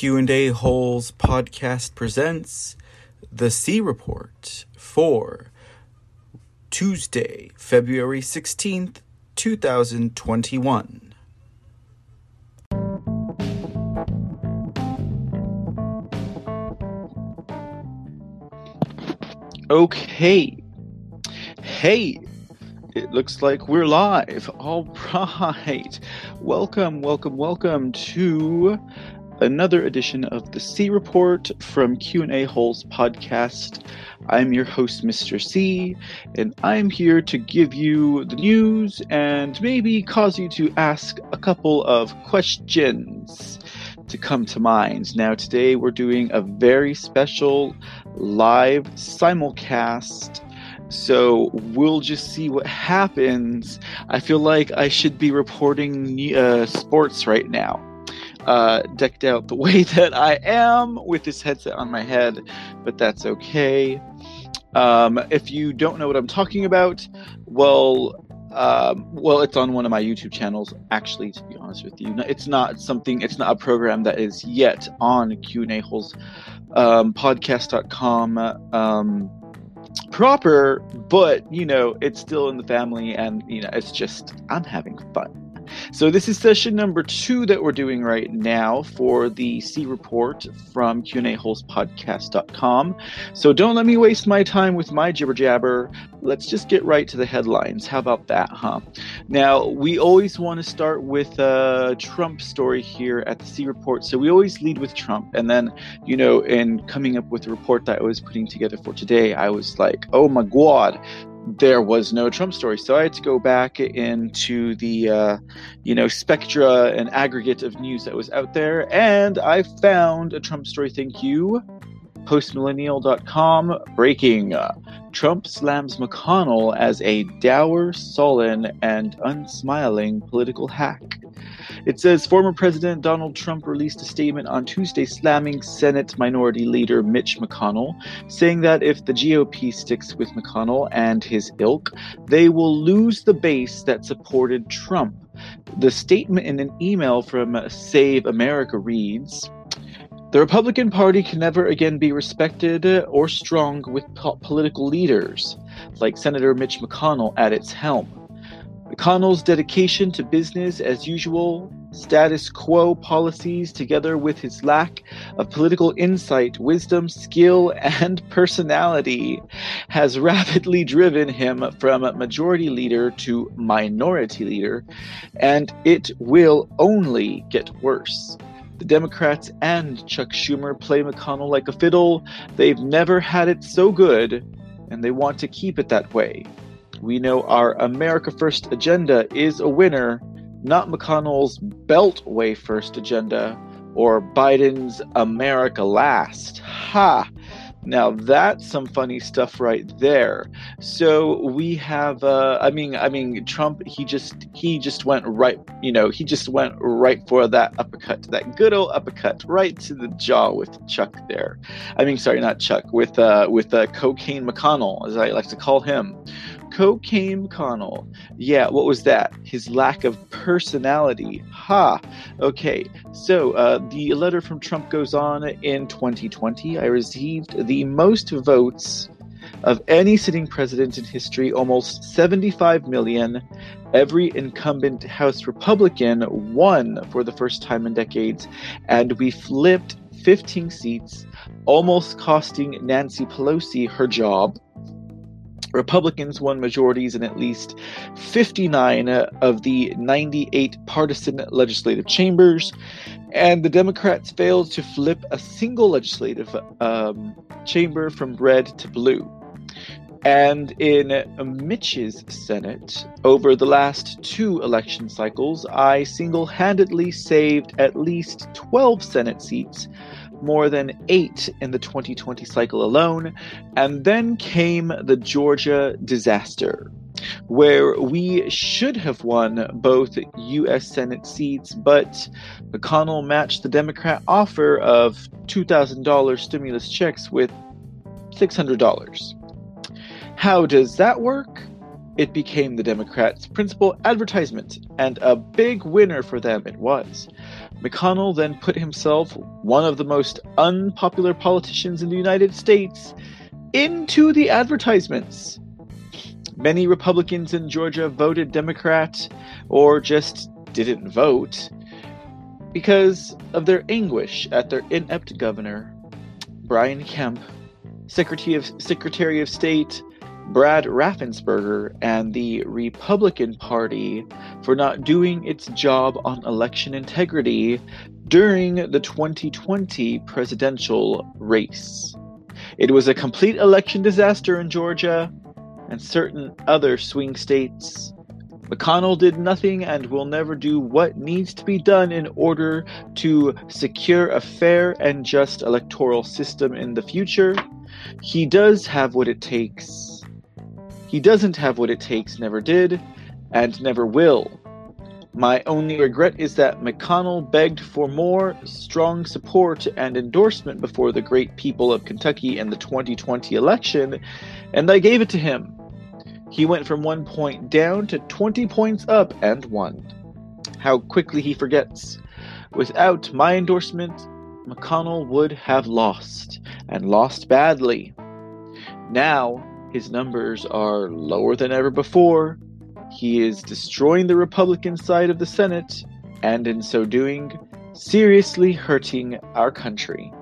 Q&A Holes podcast presents the C Report for Tuesday, February 16th, 2021. Okay. Hey, it looks like we're live. All right. Welcome, welcome, welcome to another edition of the C Report from Q&A Holes podcast. I'm your host Mr. C, and I'm here to give you the news and maybe cause you to ask a couple of questions to come to mind. Now today we're doing a very special live simulcast so we'll just see what happens. I feel like I should be reporting uh, sports right now uh, decked out the way that I am with this headset on my head, but that's okay. Um, if you don't know what I'm talking about, well, um, well, it's on one of my YouTube channels. Actually, to be honest with you, it's not something. It's not a program that is yet on Q and A holes um, podcast.com um, proper, but you know, it's still in the family, and you know, it's just I'm having fun. So this is session number two that we're doing right now for the C report from Q&AHolesPodcast.com. So don't let me waste my time with my jibber jabber. Let's just get right to the headlines. How about that, huh? Now we always want to start with a Trump story here at the C report. So we always lead with Trump, and then you know, in coming up with the report that I was putting together for today, I was like, oh my god, there was no Trump story. So I had to go back into the, uh, you know, spectra and aggregate of news that was out there, and I found a Trump story. Thank you. Postmillennial.com breaking. Trump slams McConnell as a dour, sullen, and unsmiling political hack. It says former President Donald Trump released a statement on Tuesday slamming Senate Minority Leader Mitch McConnell, saying that if the GOP sticks with McConnell and his ilk, they will lose the base that supported Trump. The statement in an email from Save America reads, the Republican Party can never again be respected or strong with po- political leaders, like Senator Mitch McConnell at its helm. McConnell's dedication to business as usual, status quo policies, together with his lack of political insight, wisdom, skill, and personality, has rapidly driven him from majority leader to minority leader, and it will only get worse. The Democrats and Chuck Schumer play McConnell like a fiddle. They've never had it so good, and they want to keep it that way. We know our America First agenda is a winner, not McConnell's Beltway First agenda or Biden's America Last. Ha! Now that's some funny stuff right there. So we have, uh, I mean, I mean, Trump. He just he just went right. You know, he just went right for that uppercut, that good old uppercut, right to the jaw with Chuck there. I mean, sorry, not Chuck, with uh, with uh, Cocaine McConnell, as I like to call him. Cocaine McConnell. Yeah, what was that? His lack of personality. Ha! Okay, so uh, the letter from Trump goes on in 2020. I received the most votes of any sitting president in history, almost 75 million. Every incumbent House Republican won for the first time in decades, and we flipped 15 seats, almost costing Nancy Pelosi her job. Republicans won majorities in at least 59 of the 98 partisan legislative chambers, and the Democrats failed to flip a single legislative um, chamber from red to blue. And in Mitch's Senate, over the last two election cycles, I single handedly saved at least 12 Senate seats more than eight in the 2020 cycle alone. And then came the Georgia disaster, where we should have won both U.S. Senate seats, but McConnell matched the Democrat offer of $2,000 stimulus checks with $600. How does that work? It became the Democrats' principal advertisement, and a big winner for them it was. McConnell then put himself, one of the most unpopular politicians in the United States, into the advertisements. Many Republicans in Georgia voted Democrat or just didn't vote because of their anguish at their inept governor, Brian Kemp, Secretary of, Secretary of State Brad Raffensperger, and the Republican Party for not doing its job on election integrity during the 2020 presidential race. It was a complete election disaster in Georgia and certain other swing states. McConnell did nothing and will never do what needs to be done in order to secure a fair and just electoral system in the future. He does have what it takes. He doesn't have what it takes, never did, and never will. My only regret is that McConnell begged for more strong support and endorsement before the great people of Kentucky in the 2020 election, and I gave it to him. He went from one point down to 20 points up and won. How quickly he forgets. Without my endorsement, McConnell would have lost, and lost badly. Now, his numbers are lower than ever before, he is destroying the Republican side of the Senate, and in so doing, seriously hurting our country.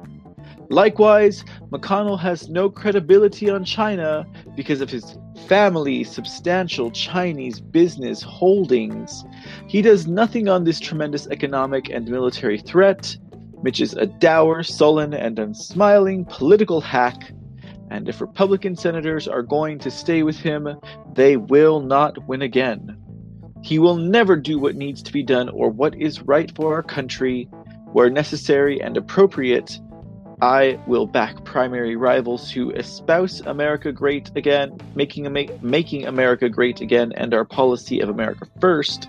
Likewise, McConnell has no credibility on China because of his family's substantial Chinese business holdings. He does nothing on this tremendous economic and military threat. Mitch is a dour, sullen, and unsmiling political hack and if Republican senators are going to stay with him, they will not win again. He will never do what needs to be done or what is right for our country. Where necessary and appropriate, I will back primary rivals who espouse America great again, making, making America great again, and our policy of America first.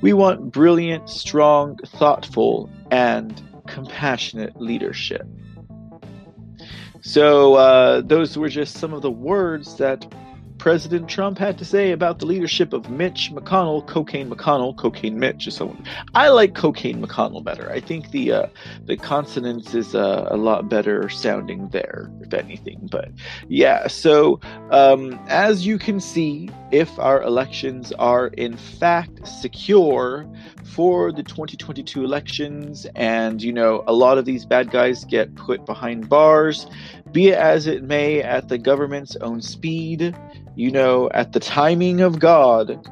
We want brilliant, strong, thoughtful, and compassionate leadership. So uh, those were just some of the words that President Trump had to say about the leadership of Mitch McConnell, Cocaine McConnell, Cocaine Mitch is someone. I like Cocaine McConnell better. I think the uh, the consonants is uh, a lot better sounding there, if anything. But yeah, so um, as you can see, if our elections are in fact secure for the 2022 elections, and you know a lot of these bad guys get put behind bars, be it as it may, at the government's own speed you know, at the timing of God,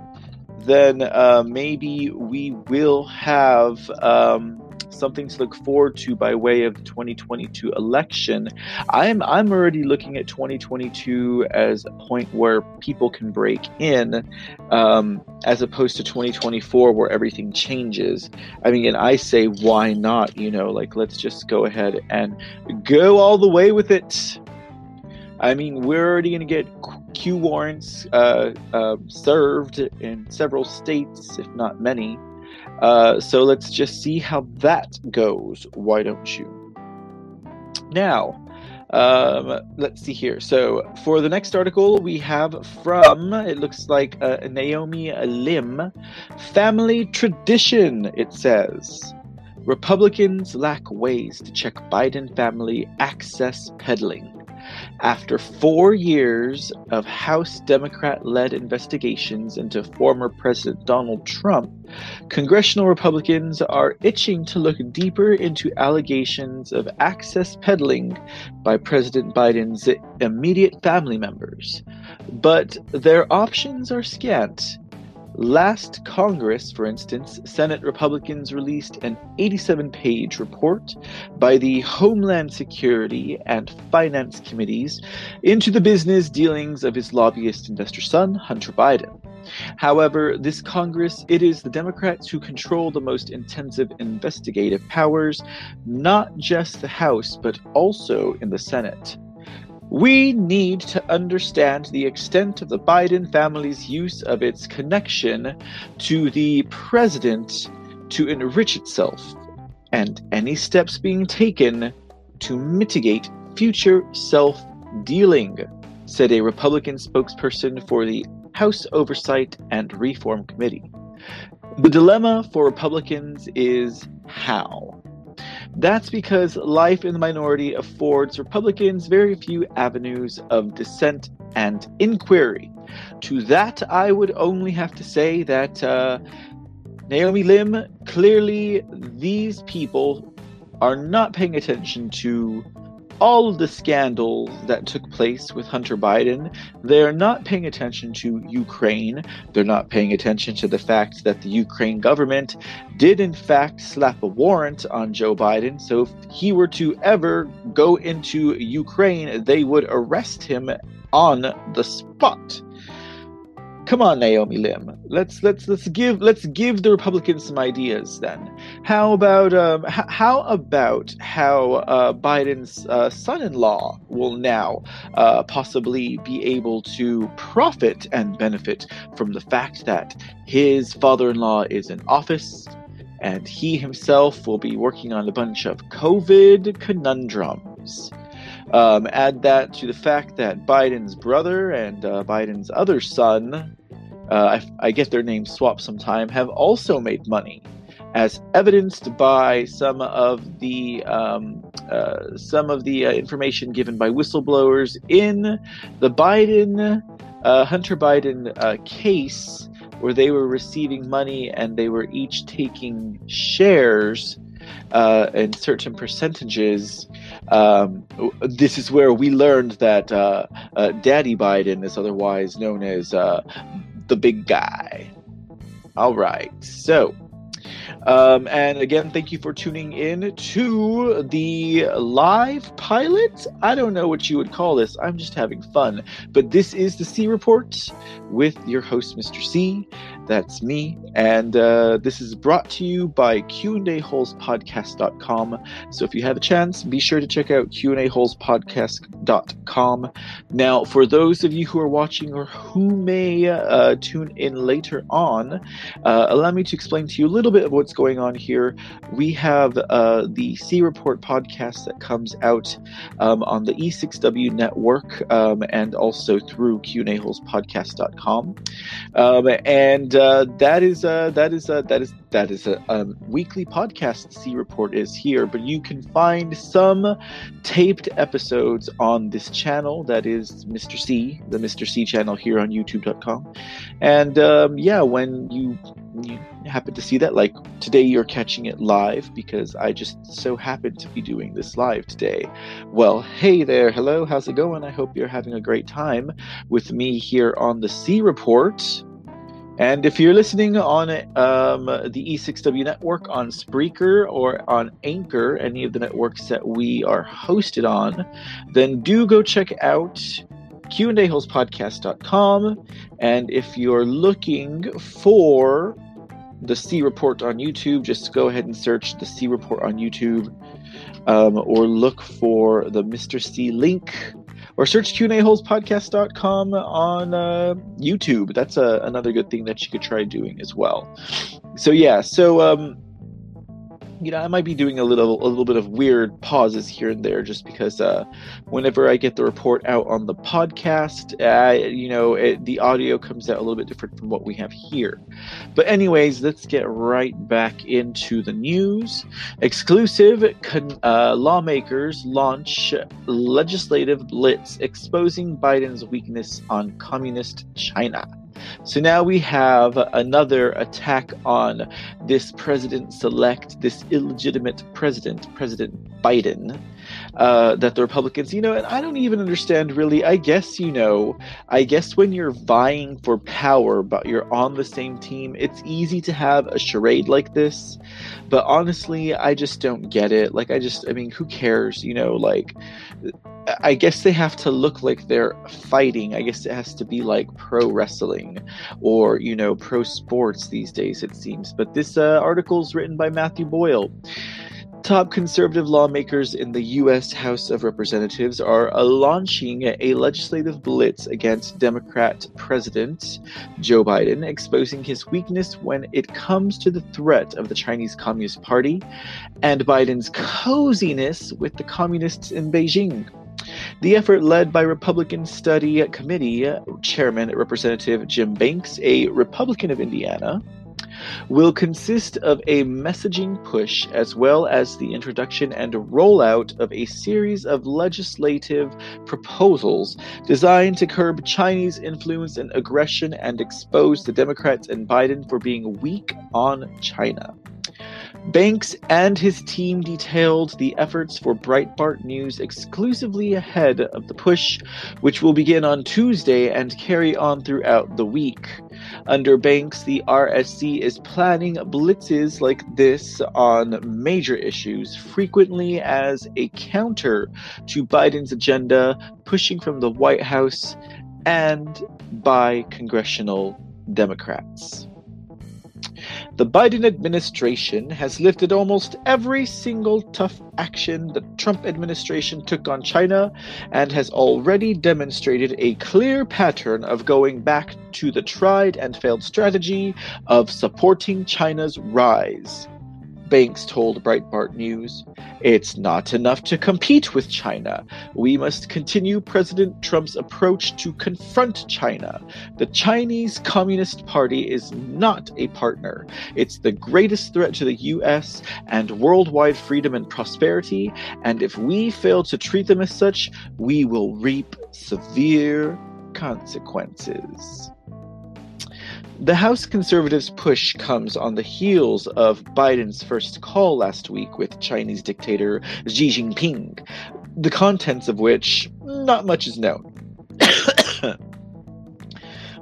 then uh, maybe we will have um, something to look forward to by way of the 2022 election. I'm I'm already looking at 2022 as a point where people can break in, um, as opposed to 2024 where everything changes. I mean, and I say, why not? You know, like let's just go ahead and go all the way with it. I mean, we're already going to get Q warrants uh, uh, served in several states, if not many. Uh, so let's just see how that goes. Why don't you? Now, um, let's see here. So for the next article, we have from it looks like uh, Naomi Lim, family tradition. It says. Republicans lack ways to check Biden family access peddling. After four years of House Democrat led investigations into former President Donald Trump, congressional Republicans are itching to look deeper into allegations of access peddling by President Biden's immediate family members. But their options are scant Last Congress, for instance, Senate Republicans released an 87 page report by the Homeland Security and Finance Committees into the business dealings of his lobbyist investor son, Hunter Biden. However, this Congress, it is the Democrats who control the most intensive investigative powers, not just the House, but also in the Senate. We need to understand the extent of the Biden family's use of its connection to the president to enrich itself, and any steps being taken to mitigate future self dealing, said a Republican spokesperson for the House Oversight and Reform Committee. The dilemma for Republicans is how. That's because life in the minority affords Republicans very few avenues of dissent and inquiry. To that, I would only have to say that uh, Naomi Lim, clearly, these people are not paying attention to all of the scandals that took place with Hunter Biden, they're not paying attention to Ukraine. They're not paying attention to the fact that the Ukraine government did, in fact, slap a warrant on Joe Biden. So if he were to ever go into Ukraine, they would arrest him on the spot. Come on, Naomi Lim. Let's let's let's give let's give the Republicans some ideas. Then, how about um, h- how about how uh, Biden's uh, son-in-law will now uh, possibly be able to profit and benefit from the fact that his father-in-law is in office, and he himself will be working on a bunch of COVID conundrums. Um, add that to the fact that Biden's brother and uh, Biden's other son, uh, I, I, get their names swapped sometime, have also made money, as evidenced by some of the um, uh, some of the uh, information given by whistleblowers in the Biden uh, Hunter Biden uh, case, where they were receiving money and they were each taking shares uh, in certain percentages. Um, this is where we learned that uh, Daddy Biden is otherwise known as the big guy. All right, so. Um, and again, thank you for tuning in to the live pilot. I don't know what you would call this. I'm just having fun. But this is the C Report with your host, Mr. C. That's me. And uh, this is brought to you by Q&AHolesPodcast.com. So if you have a chance, be sure to check out Q&AHolesPodcast.com. Now, for those of you who are watching or who may uh, tune in later on, uh, allow me to explain to you a little bit of what's going on here. We have uh, the C Report podcast that comes out um, on the E6W network um, and also through Q&AHolesPodcast.com. Um, and uh, that is uh, that is uh, that is that is a weekly podcast. C report is here, but you can find some taped episodes on this channel. That is Mr. C, the Mr. C channel here on YouTube.com. And um, yeah, when you you happen to see that, like today, you're catching it live because I just so happen to be doing this live today. Well, hey there, hello, how's it going? I hope you're having a great time with me here on the C report. And if you're listening on um, the E6W network on Spreaker or on Anchor, any of the networks that we are hosted on, then do go check out qandaholespodcast.com. And if you're looking for the C Report on YouTube, just go ahead and search the C Report on YouTube um, or look for the Mr. C link or search QAHolesPodcast.com on uh, YouTube. That's a, another good thing that you could try doing as well. So yeah, so um, you know, I might be doing a little a little bit of weird pauses here and there, just because uh, whenever I get the report out on the podcast, uh, you know, it, the audio comes out a little bit different from what we have here. But anyways, let's get right back into the news. Exclusive con- uh, lawmakers launch legislative blitz exposing Biden's weakness on communist China. So now we have another attack on this president select, this illegitimate president, President Biden, uh, that the Republicans, you know, and I don't even understand really. I guess, you know, I guess when you're vying for power, but you're on the same team, it's easy to have a charade like this. But honestly, I just don't get it. Like, I just, I mean, who cares? You know, like, I guess they have to look like they're fighting. I guess it has to be like pro wrestling or, you know, pro sports these days, it seems. But this uh, article is written by Matthew Boyle. Top conservative lawmakers in the U.S. House of Representatives are launching a legislative blitz against Democrat President Joe Biden, exposing his weakness when it comes to the threat of the Chinese Communist Party and Biden's coziness with the communists in Beijing. The effort led by Republican Study Committee Chairman Representative Jim Banks, a Republican of Indiana, will consist of a messaging push as well as the introduction and rollout of a series of legislative proposals designed to curb Chinese influence and aggression and expose the Democrats and Biden for being weak on China. Banks and his team detailed the efforts for Breitbart News exclusively ahead of the push, which will begin on Tuesday and carry on throughout the week. Under Banks, the RSC is planning blitzes like this on major issues, frequently as a counter to Biden's agenda, pushing from the White House and by congressional Democrats. The Biden administration has lifted almost every single tough action the Trump administration took on China and has already demonstrated a clear pattern of going back to the tried and failed strategy of supporting China's rise. Banks told Breitbart News. It's not enough to compete with China. We must continue President Trump's approach to confront China. The Chinese Communist Party is not a partner. It's the greatest threat to the US and worldwide freedom and prosperity, and if we fail to treat them as such, we will reap severe consequences. The House Conservatives' push comes on the heels of Biden's first call last week with Chinese dictator Xi Jinping, the contents of which not much is known.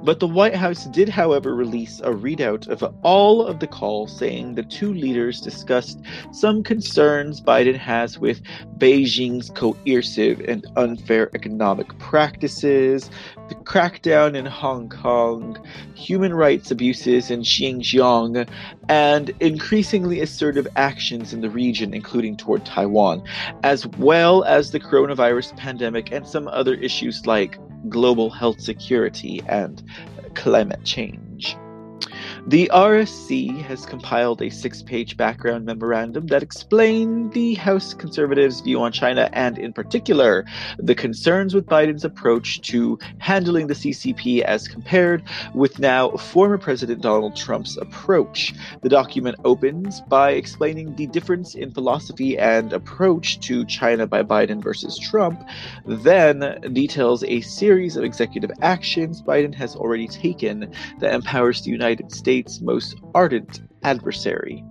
But the White House did, however, release a readout of all of the calls, saying the two leaders discussed some concerns Biden has with Beijing's coercive and unfair economic practices, the crackdown in Hong Kong, human rights abuses in Xinjiang, and increasingly assertive actions in the region, including toward Taiwan, as well as the coronavirus pandemic and some other issues like global health security and climate change. The RSC has compiled a six page background memorandum that explained the House conservatives' view on China and, in particular, the concerns with Biden's approach to handling the CCP as compared with now former President Donald Trump's approach. The document opens by explaining the difference in philosophy and approach to China by Biden versus Trump, then details a series of executive actions Biden has already taken that empowers the United States state's most ardent adversary.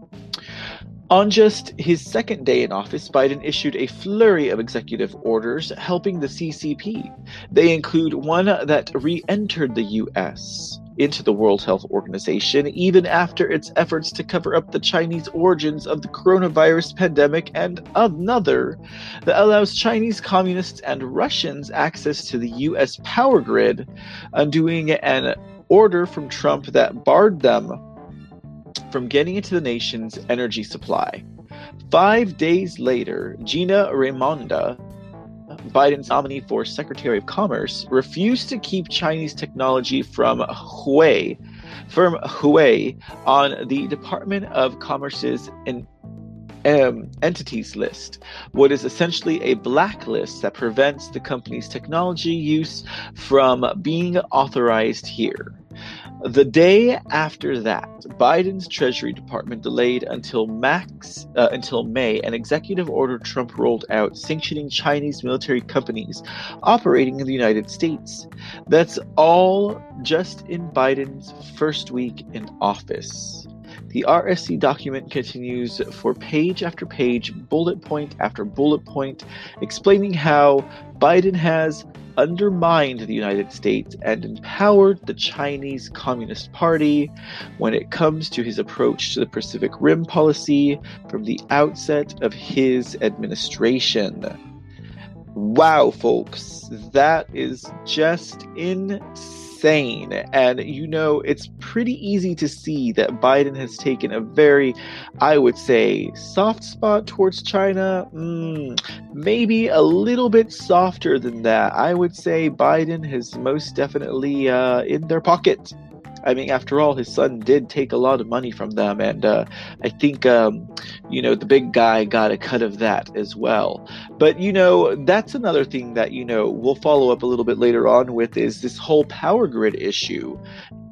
On just his second day in office, Biden issued a flurry of executive orders helping the CCP. They include one that re entered the U.S. into the World Health Organization, even after its efforts to cover up the Chinese origins of the coronavirus pandemic, and another that allows Chinese communists and Russians access to the U.S. power grid, undoing an order from Trump that barred them from getting into the nation's energy supply. Five days later, Gina Raimondo, Biden's nominee for Secretary of Commerce, refused to keep Chinese technology from Huawei, from Huawei on the Department of Commerce's um, entities list, what is essentially a blacklist that prevents the company's technology use from being authorized here. The day after that, Biden's Treasury Department delayed until max uh, until May an executive order Trump rolled out sanctioning Chinese military companies operating in the United States. That's all just in Biden's first week in office. The RSC document continues for page after page, bullet point after bullet point, explaining how Biden has undermined the United States and empowered the Chinese Communist Party when it comes to his approach to the Pacific Rim policy from the outset of his administration. Wow, folks, that is just insane insane. And you know, it's pretty easy to see that Biden has taken a very, I would say, soft spot towards China. Mm, maybe a little bit softer than that. I would say Biden has most definitely uh, in their pocket. I mean, after all, his son did take a lot of money from them, and uh, I think um, you know the big guy got a cut of that as well. But you know, that's another thing that you know we'll follow up a little bit later on with is this whole power grid issue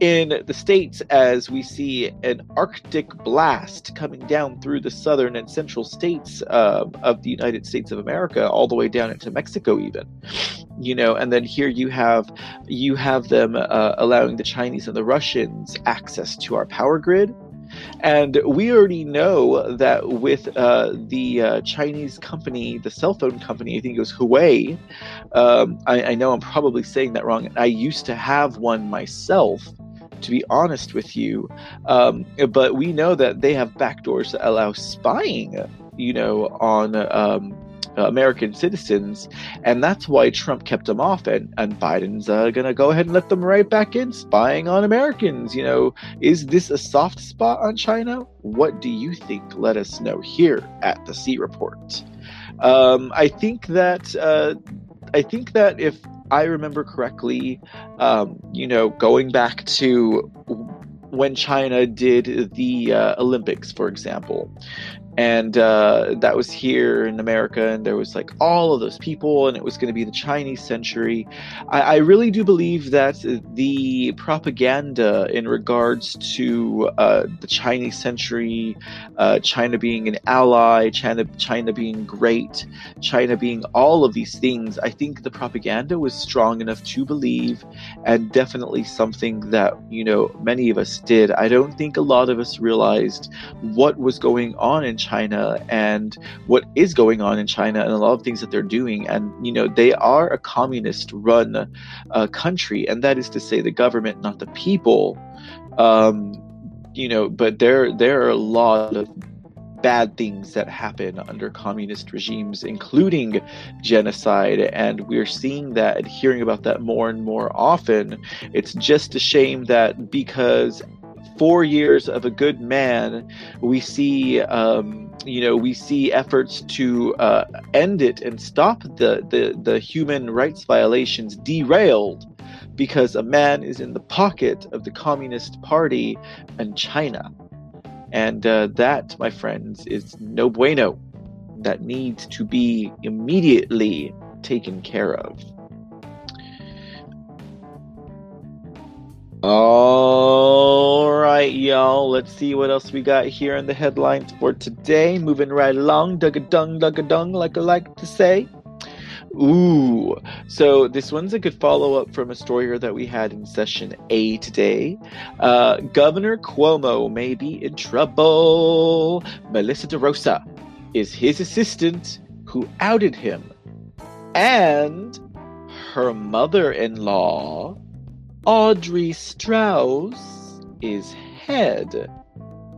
in the states as we see an arctic blast coming down through the southern and central states uh, of the united states of america all the way down into mexico even you know and then here you have you have them uh, allowing the chinese and the russians access to our power grid and we already know that with uh, the uh, Chinese company, the cell phone company, I think it was Huawei. Um, I, I, know I'm probably saying that wrong. I used to have one myself to be honest with you. Um, but we know that they have backdoors that allow spying, you know, on um, American citizens, and that's why Trump kept them off, and, and Biden's uh, to go ahead and let them right back in, spying on Americans. You know, is this a soft spot on China? What do you think? Let us know here at the C Report. Um, I think that uh, I think that if I remember correctly, um, you know, going back to when China did the uh, Olympics, for example, and uh, that was here in America, and there was like all of those people, and it was going to be the Chinese century. I, I, really do believe that the propaganda in regards to uh, the Chinese century, uh, China being an ally, China China being great, China being all of these things, I think the propaganda was strong enough to believe, and definitely something that you know many of us did. I don't think a lot of us realized what was going on in China and what is going on in China and a lot of things that they're doing. And, you know, they are a communist run uh, country, and that is to say the government, not the people. Um, you know, but there there are a lot of bad things that happen under communist regimes, including genocide. And we're seeing that and hearing about that more and more often. It's just a shame that because four years of a good man, we see, um, you know, we see efforts to uh, end it and stop the, the, the human rights violations derailed because a man is in the pocket of the Communist Party and China. And uh, that, my friends, is no bueno. That needs to be immediately taken care of. All right, y'all. Let's see what else we got here in the headlines for today. Moving right along, dug a dung, dug a dung, like I like to say. Ooh, so this one's a good follow up from a story that we had in session A today. Uh, Governor Cuomo may be in trouble. Melissa DeRosa is his assistant who outed him, and her mother in law Audrey Strauss is head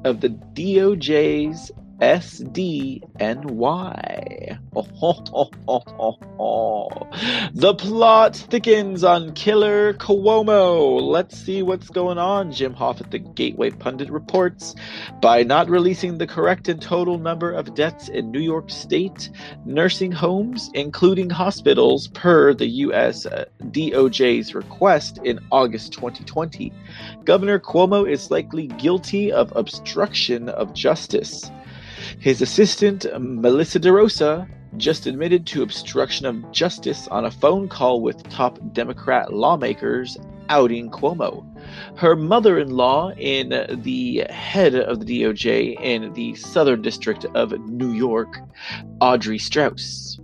of the DOJ's SDNY. the plot thickens on Killer Cuomo. Let's see what's going on, Jim Hoft at the Gateway Pundit reports. By not releasing the correct and total number of deaths in New York State nursing homes, including hospitals, per the U.S. Uh, DOJ's request in August 2020, Governor Cuomo is likely guilty of obstruction of justice. His assistant, Melissa DeRosa, just admitted to obstruction of justice on a phone call with top Democrat lawmakers outing Cuomo. Her mother in law, in the head of the DOJ in the Southern District of New York, Audrey Strauss.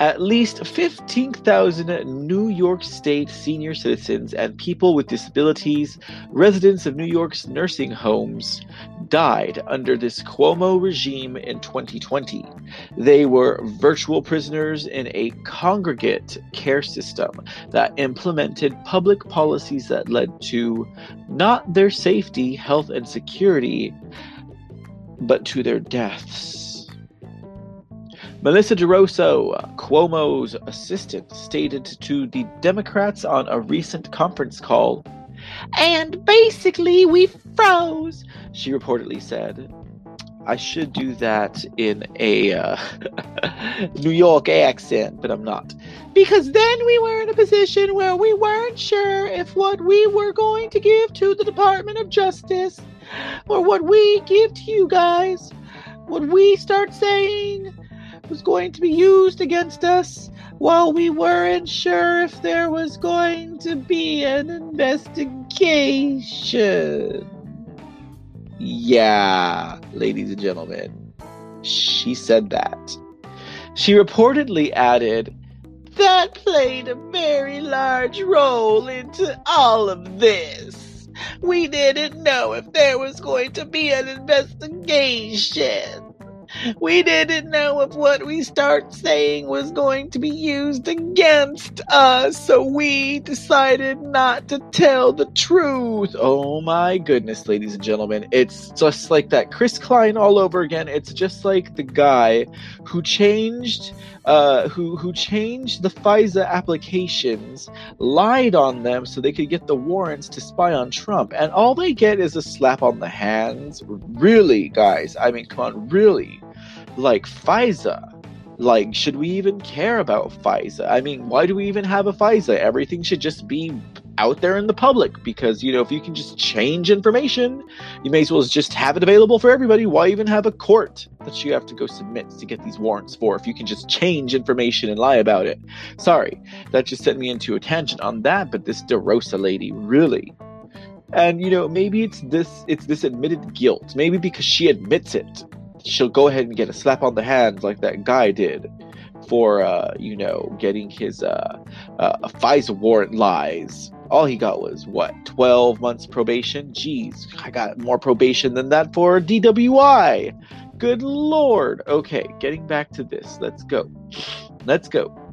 At least 15,000 New York State senior citizens and people with disabilities, residents of New York's nursing homes, died under this Cuomo regime in 2020. They were virtual prisoners in a congregate care system that implemented public policies that led to not their safety, health, and security, but to their deaths. Melissa DeRosa, Cuomo's assistant, stated to the Democrats on a recent conference call, and basically we froze, she reportedly said. I should do that in a uh, New York accent, but I'm not. Because then we were in a position where we weren't sure if what we were going to give to the Department of Justice or what we give to you guys, what we start saying was going to be used against us while we weren't sure if there was going to be an investigation. Yeah, ladies and gentlemen, she said that. She reportedly added, That played a very large role into all of this. We didn't know if there was going to be an investigation. We didn't know if what we start saying was going to be used against us, so we decided not to tell the truth. Oh my goodness, ladies and gentlemen. It's just like that Chris Klein all over again. It's just like the guy who changed uh, who who changed the FISA applications, lied on them so they could get the warrants to spy on Trump, and all they get is a slap on the hands. Really, guys? I mean, come on, really? Like FISA. Like, should we even care about FISA? I mean, why do we even have a FISA? Everything should just be out there in the public because, you know, if you can just change information, you may as well just have it available for everybody. Why even have a court that you have to go submit to get these warrants for if you can just change information and lie about it? Sorry, that just sent me into a tangent on that, but this DeRosa lady, really? And you know, maybe it's this it's this admitted guilt. Maybe because she admits it she'll go ahead and get a slap on the hand like that guy did for uh, you know getting his uh, uh, FISA warrant lies. All he got was what twelve months probation. Jeez, I got more probation than that for DWI. Good lord. Okay, getting back to this. Let's go. Let's go.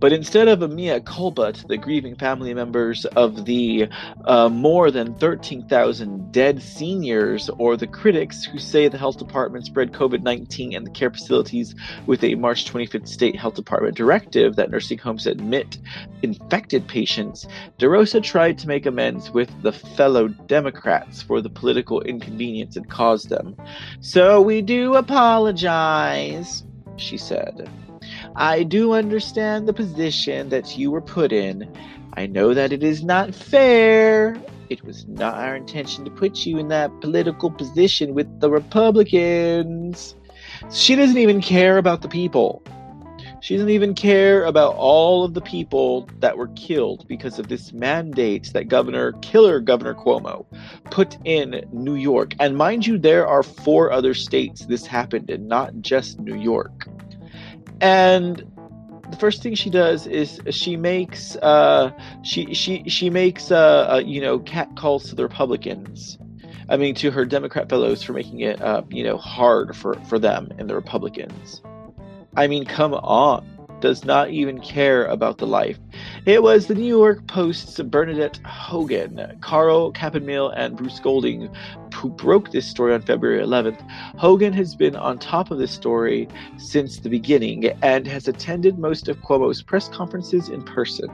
But instead of a mea culpa to the grieving family members of the uh, more than 13,000 dead seniors or the critics who say the health department spread COVID 19 and the care facilities with a March 25th state health department directive that nursing homes admit infected patients, DeRosa tried to make amends with the fellow Democrats for the political inconvenience it caused them. So we do apologize, she said. I do understand the position that you were put in. I know that it is not fair. It was not our intention to put you in that political position with the Republicans. She doesn't even care about the people. She doesn't even care about all of the people that were killed because of this mandate that Governor Killer Governor Cuomo put in New York. And mind you, there are four other states this happened in, not just New York and the first thing she does is she makes uh, she she she makes uh, uh, you know cat calls to the Republicans. I mean, to her Democrat fellows for making it uh, you know hard for for them and the Republicans. I mean, come on does not even care about the life. It was the New York Post's Bernadette Hogan, Carl Kappenmehl, and Bruce Golding who broke this story on February 11th. Hogan has been on top of this story since the beginning and has attended most of Cuomo's press conferences in person.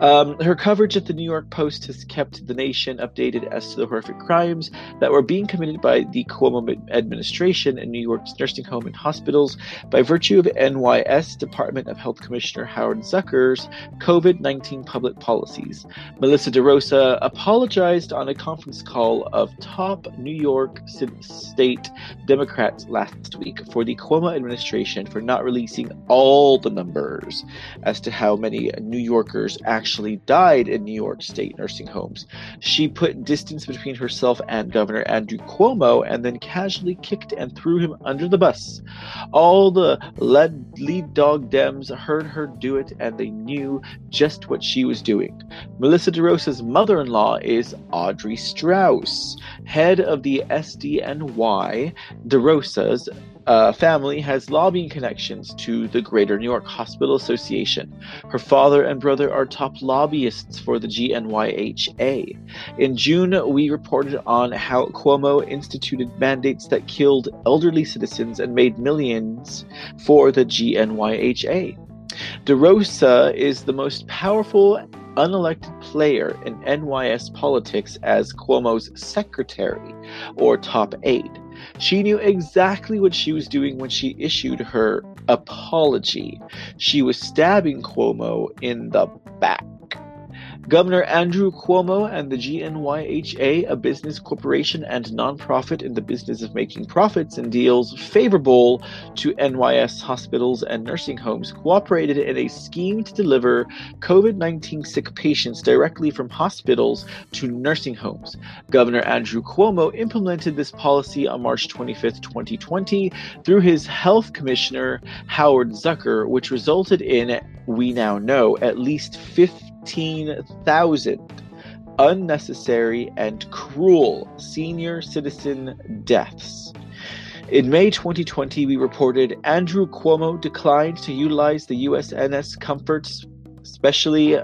Um, her coverage at the New York Post has kept the nation updated as to the horrific crimes that were being committed by the Cuomo administration in New York's nursing home and hospitals by virtue of NYS Department of Health Commissioner Howard Zucker's COVID 19 public policies. Melissa DeRosa apologized on a conference call of top New York State Democrats last week for the Cuomo administration for not releasing all the numbers as to how many New Yorkers actually died in New York State nursing homes. She put distance between herself and Governor Andrew Cuomo and then casually kicked and threw him under the bus. All the lead, lead dog Dems heard her do it and they knew just what she was doing. Melissa DeRosa's mother in law is Audrey Strauss, head of the SDNY. DeRosa's uh, family has lobbying connections to the Greater New York Hospital Association. Her father and brother are top lobbyists for the GNYHA. In June, we reported on how Cuomo instituted mandates that killed elderly citizens and made millions for the GNYHA. DeRosa is the most powerful unelected player in NYS politics as Cuomo's secretary or top aide. She knew exactly what she was doing when she issued her apology. She was stabbing Cuomo in the back. Governor Andrew Cuomo and the GNYHA, a business corporation and nonprofit in the business of making profits and deals favorable to NYS hospitals and nursing homes, cooperated in a scheme to deliver COVID 19 sick patients directly from hospitals to nursing homes. Governor Andrew Cuomo implemented this policy on March 25, 2020, through his health commissioner, Howard Zucker, which resulted in, we now know, at least 50 15,000 unnecessary and cruel senior citizen deaths. In May 2020, we reported Andrew Cuomo declined to utilize the USNS Comfort, especially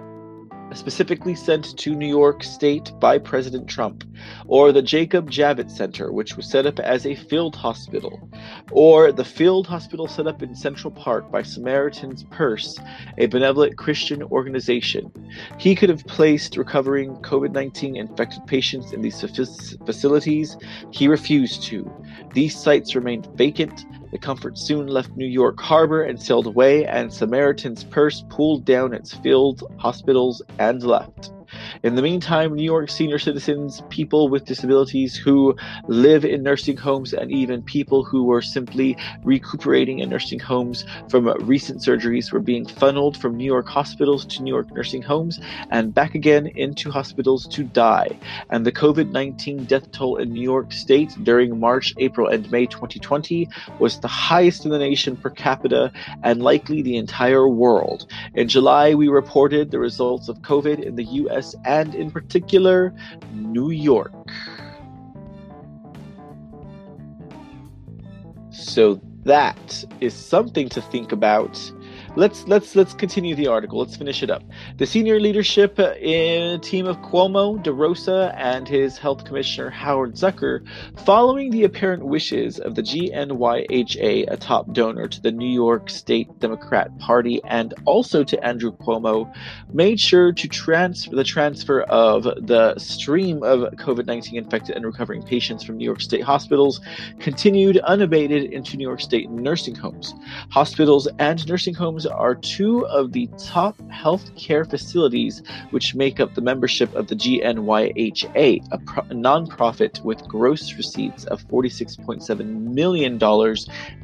specifically sent to New York State by President Trump, or the Jacob Javits Center, which was set up as a field hospital, or the field hospital set up in Central Park by Samaritan's Purse, a benevolent Christian organization. He could have placed recovering COVID 19 infected patients in these facilities. He refused to. These sites remained vacant the Comfort soon left New York Harbor and sailed away, and Samaritan's Purse pulled down its field hospitals and left. In the meantime, New York senior citizens, people with disabilities who live in nursing homes, and even people who were simply recuperating in nursing homes from recent surgeries were being funneled from New York hospitals to New York nursing homes and back again into hospitals to die. And the COVID 19 death toll in New York State during March, April, and May 2020 was the highest in the nation per capita and likely the entire world. In July, we reported the results of COVID in the US and in particular, New York. So that is something to think about let's let's let's continue the article. Let's finish it up. The senior leadership uh, in team of Cuomo, DeRosa, and his health commissioner Howard Zucker, following the apparent wishes of the GNYHA, a top donor to the New York State Democrat Party and also to Andrew Cuomo, made sure to transfer the transfer of the stream of COVID-19 infected and recovering patients from New York State hospitals continued unabated into New York State nursing homes. Hospitals and nursing homes are two of the top healthcare facilities which make up the membership of the GNYHA, a, pro- nonprofit with gross receipts of $46.7 million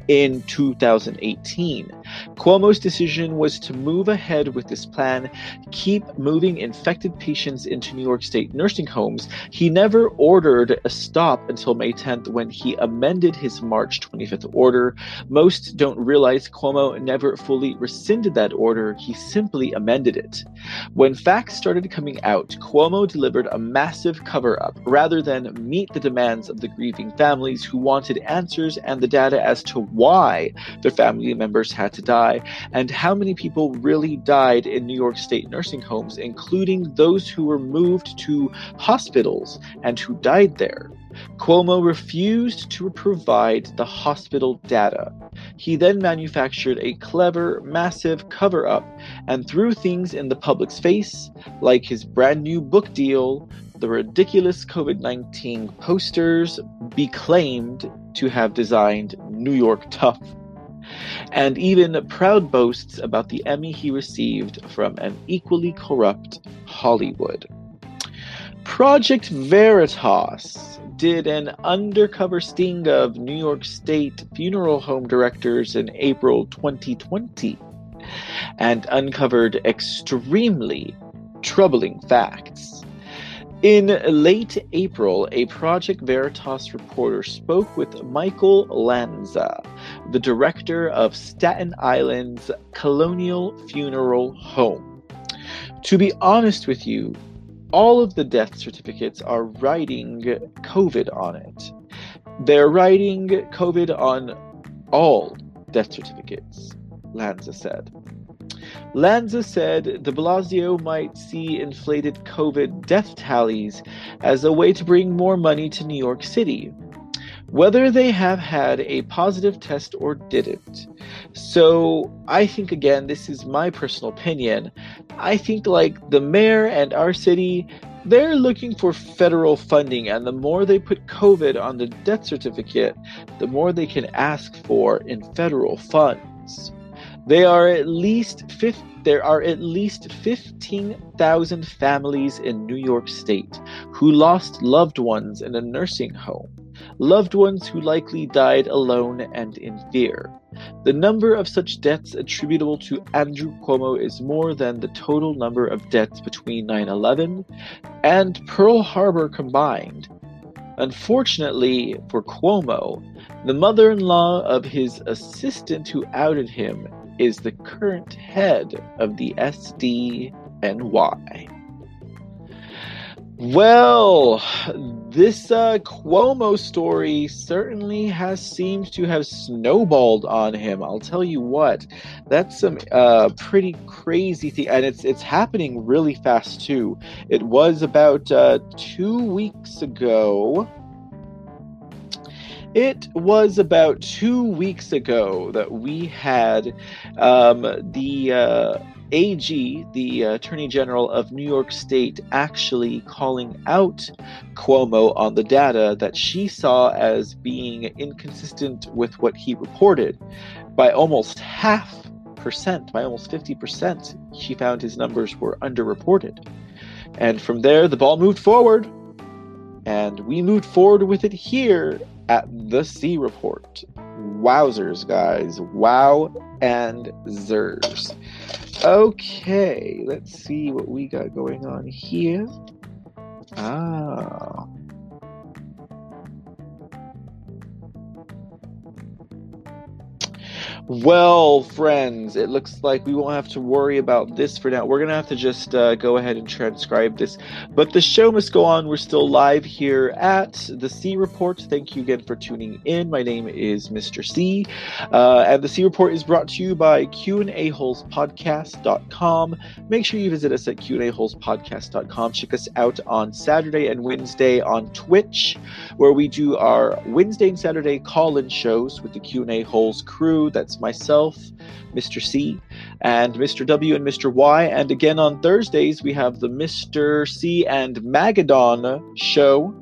in 2018. Cuomo's decision was to move ahead with this plan, keep moving infected patients into New York State nursing homes. He never ordered a stop until May 10th when he amended his March 25th order. Most don't realize Cuomo never fully rescinded that order, he simply amended it. When facts started coming out, Cuomo delivered a massive cover up rather than meet the demands of the grieving families who wanted answers and the data as to why their family members had to die and how many people really died in New York State nursing homes, including those who were moved to hospitals and who died there. Cuomo refused to provide the hospital data. He then manufactured a clever, massive cover up and threw things in the public's face, like his brand new book deal, the ridiculous COVID 19 posters be claimed to have designed New York Tough, and even proud boasts about the Emmy he received from an equally corrupt Hollywood. Project Veritas did an undercover sting of New York State funeral home directors in April 2020 and uncovered extremely troubling facts. In late April, a Project Veritas reporter spoke with Michael Lanza, the director of Staten Island's Colonial Funeral Home. To be honest with you, all of the death certificates are writing COVID on it. They're writing COVID on all death certificates, Lanza said. Lanza said de Blasio might see inflated COVID death tallies as a way to bring more money to New York City, whether they have had a positive test or didn't. So I think, again, this is my personal opinion. I think, like, the mayor and our city they're looking for federal funding, and the more they put COVID on the death certificate, the more they can ask for in federal funds. They are at least 50, there are at least 15,000 families in New York State who lost loved ones in a nursing home, loved ones who likely died alone and in fear. The number of such deaths attributable to Andrew Cuomo is more than the total number of deaths between 9 11 and Pearl Harbor combined. Unfortunately for Cuomo, the mother in law of his assistant who outed him is the current head of the SDNY. Well, this uh, Cuomo story certainly has seemed to have snowballed on him. I'll tell you what, that's some uh, pretty crazy thing, and it's it's happening really fast too. It was about uh, two weeks ago. It was about two weeks ago that we had um, the uh, AG, the uh, Attorney General of New York State, actually calling out Cuomo on the data that she saw as being inconsistent with what he reported by almost half percent, by almost 50%. She found his numbers were underreported. And from there, the ball moved forward. And we moved forward with it here at the C Report. Wowzers, guys. Wow and zers. Okay, let's see what we got going on here. Ah. Well, friends, it looks like we won't have to worry about this for now. We're going to have to just uh, go ahead and transcribe this. But the show must go on. We're still live here at the C Report. Thank you again for tuning in. My name is Mr. C. Uh, and the C Report is brought to you by QandAHolesPodcast.com. Make sure you visit us at QandAHolesPodcast.com. Check us out on Saturday and Wednesday on Twitch, where we do our Wednesday and Saturday call-in shows with the Q&A Holes crew. That's myself, Mr. C, and Mr. W and Mr. Y. And again on Thursdays, we have the Mr. C and Magadon show.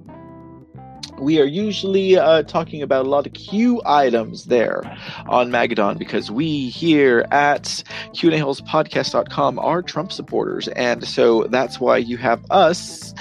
We are usually uh, talking about a lot of Q items there on Magadon because we here at QandAHolesPodcast.com are Trump supporters. And so that's why you have us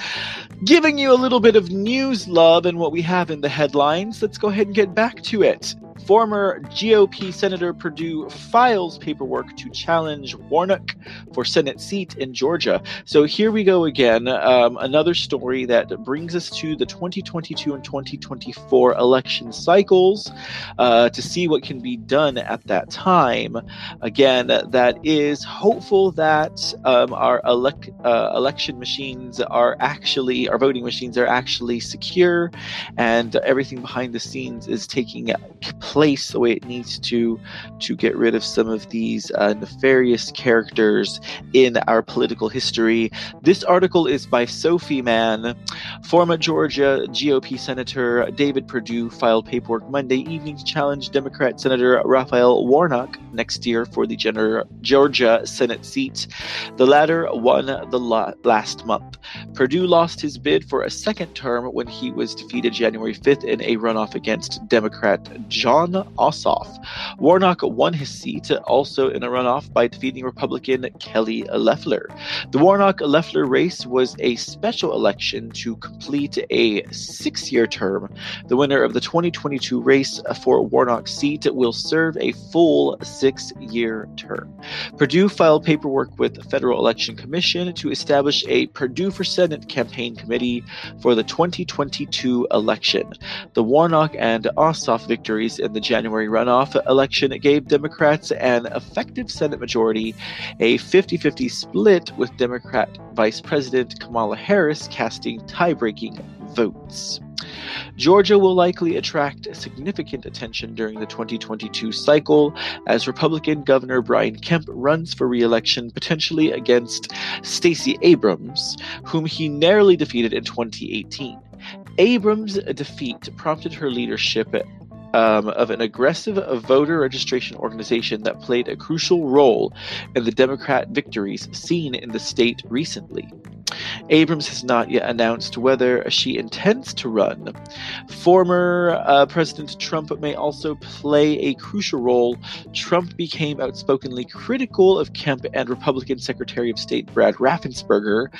giving you a little bit of news love and what we have in the headlines. Let's go ahead and get back to it. Former GOP Senator Perdue files paperwork to challenge Warnock for Senate seat in Georgia. So here we go again. Um, another story that brings us to the 2022 and 2024 election cycles uh, to see what can be done at that time. Again, that is hopeful that um, our uh, election machines are actually, our voting machines are actually secure and everything behind the scenes is taking place place the way it needs to to get rid of some of these uh, nefarious characters in our political history. This article is by Sophie Mann. Former Georgia GOP Senator David Perdue filed paperwork Monday evening to challenge Democrat Senator Raphael Warnock next year for the Georgia Senate seat. The latter won the la- last month. Perdue lost his bid for a second term when he was defeated January 5th in a runoff against Democrat Ossoff. Warnock won his seat also in a runoff by defeating Republican Kelly Loeffler. The Warnock Loeffler race was a special election to complete a six year term. The winner of the 2022 race for Warnock's seat will serve a full six year term. Perdue filed paperwork with the Federal Election Commission to establish a Perdue for Senate campaign committee for the 2022 election. The Warnock and Ossoff victories in the the January runoff election gave Democrats an effective Senate majority, a 50 50 split with Democrat Vice President Kamala Harris casting tie breaking votes. Georgia will likely attract significant attention during the 2022 cycle as Republican Governor Brian Kemp runs for re-election potentially against Stacey Abrams, whom he narrowly defeated in 2018. Abrams' defeat prompted her leadership um, of an aggressive voter registration organization that played a crucial role in the Democrat victories seen in the state recently. Abrams has not yet announced whether she intends to run. Former uh, President Trump may also play a crucial role. Trump became outspokenly critical of Kemp and Republican Secretary of State Brad Raffensperger,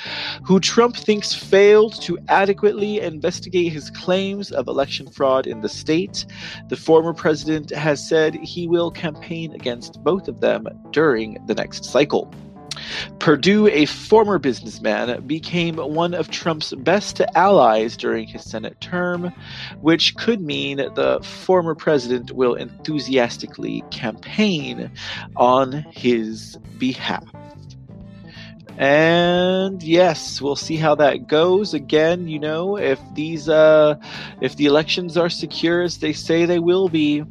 who Trump thinks failed to adequately investigate his claims of election fraud in the state. The former president has said he will campaign against both of them during the next cycle. Perdue, a former businessman, became one of Trump's best allies during his Senate term, which could mean the former president will enthusiastically campaign on his behalf. And yes, we'll see how that goes. Again, you know, if these uh if the elections are secure as they say they will be,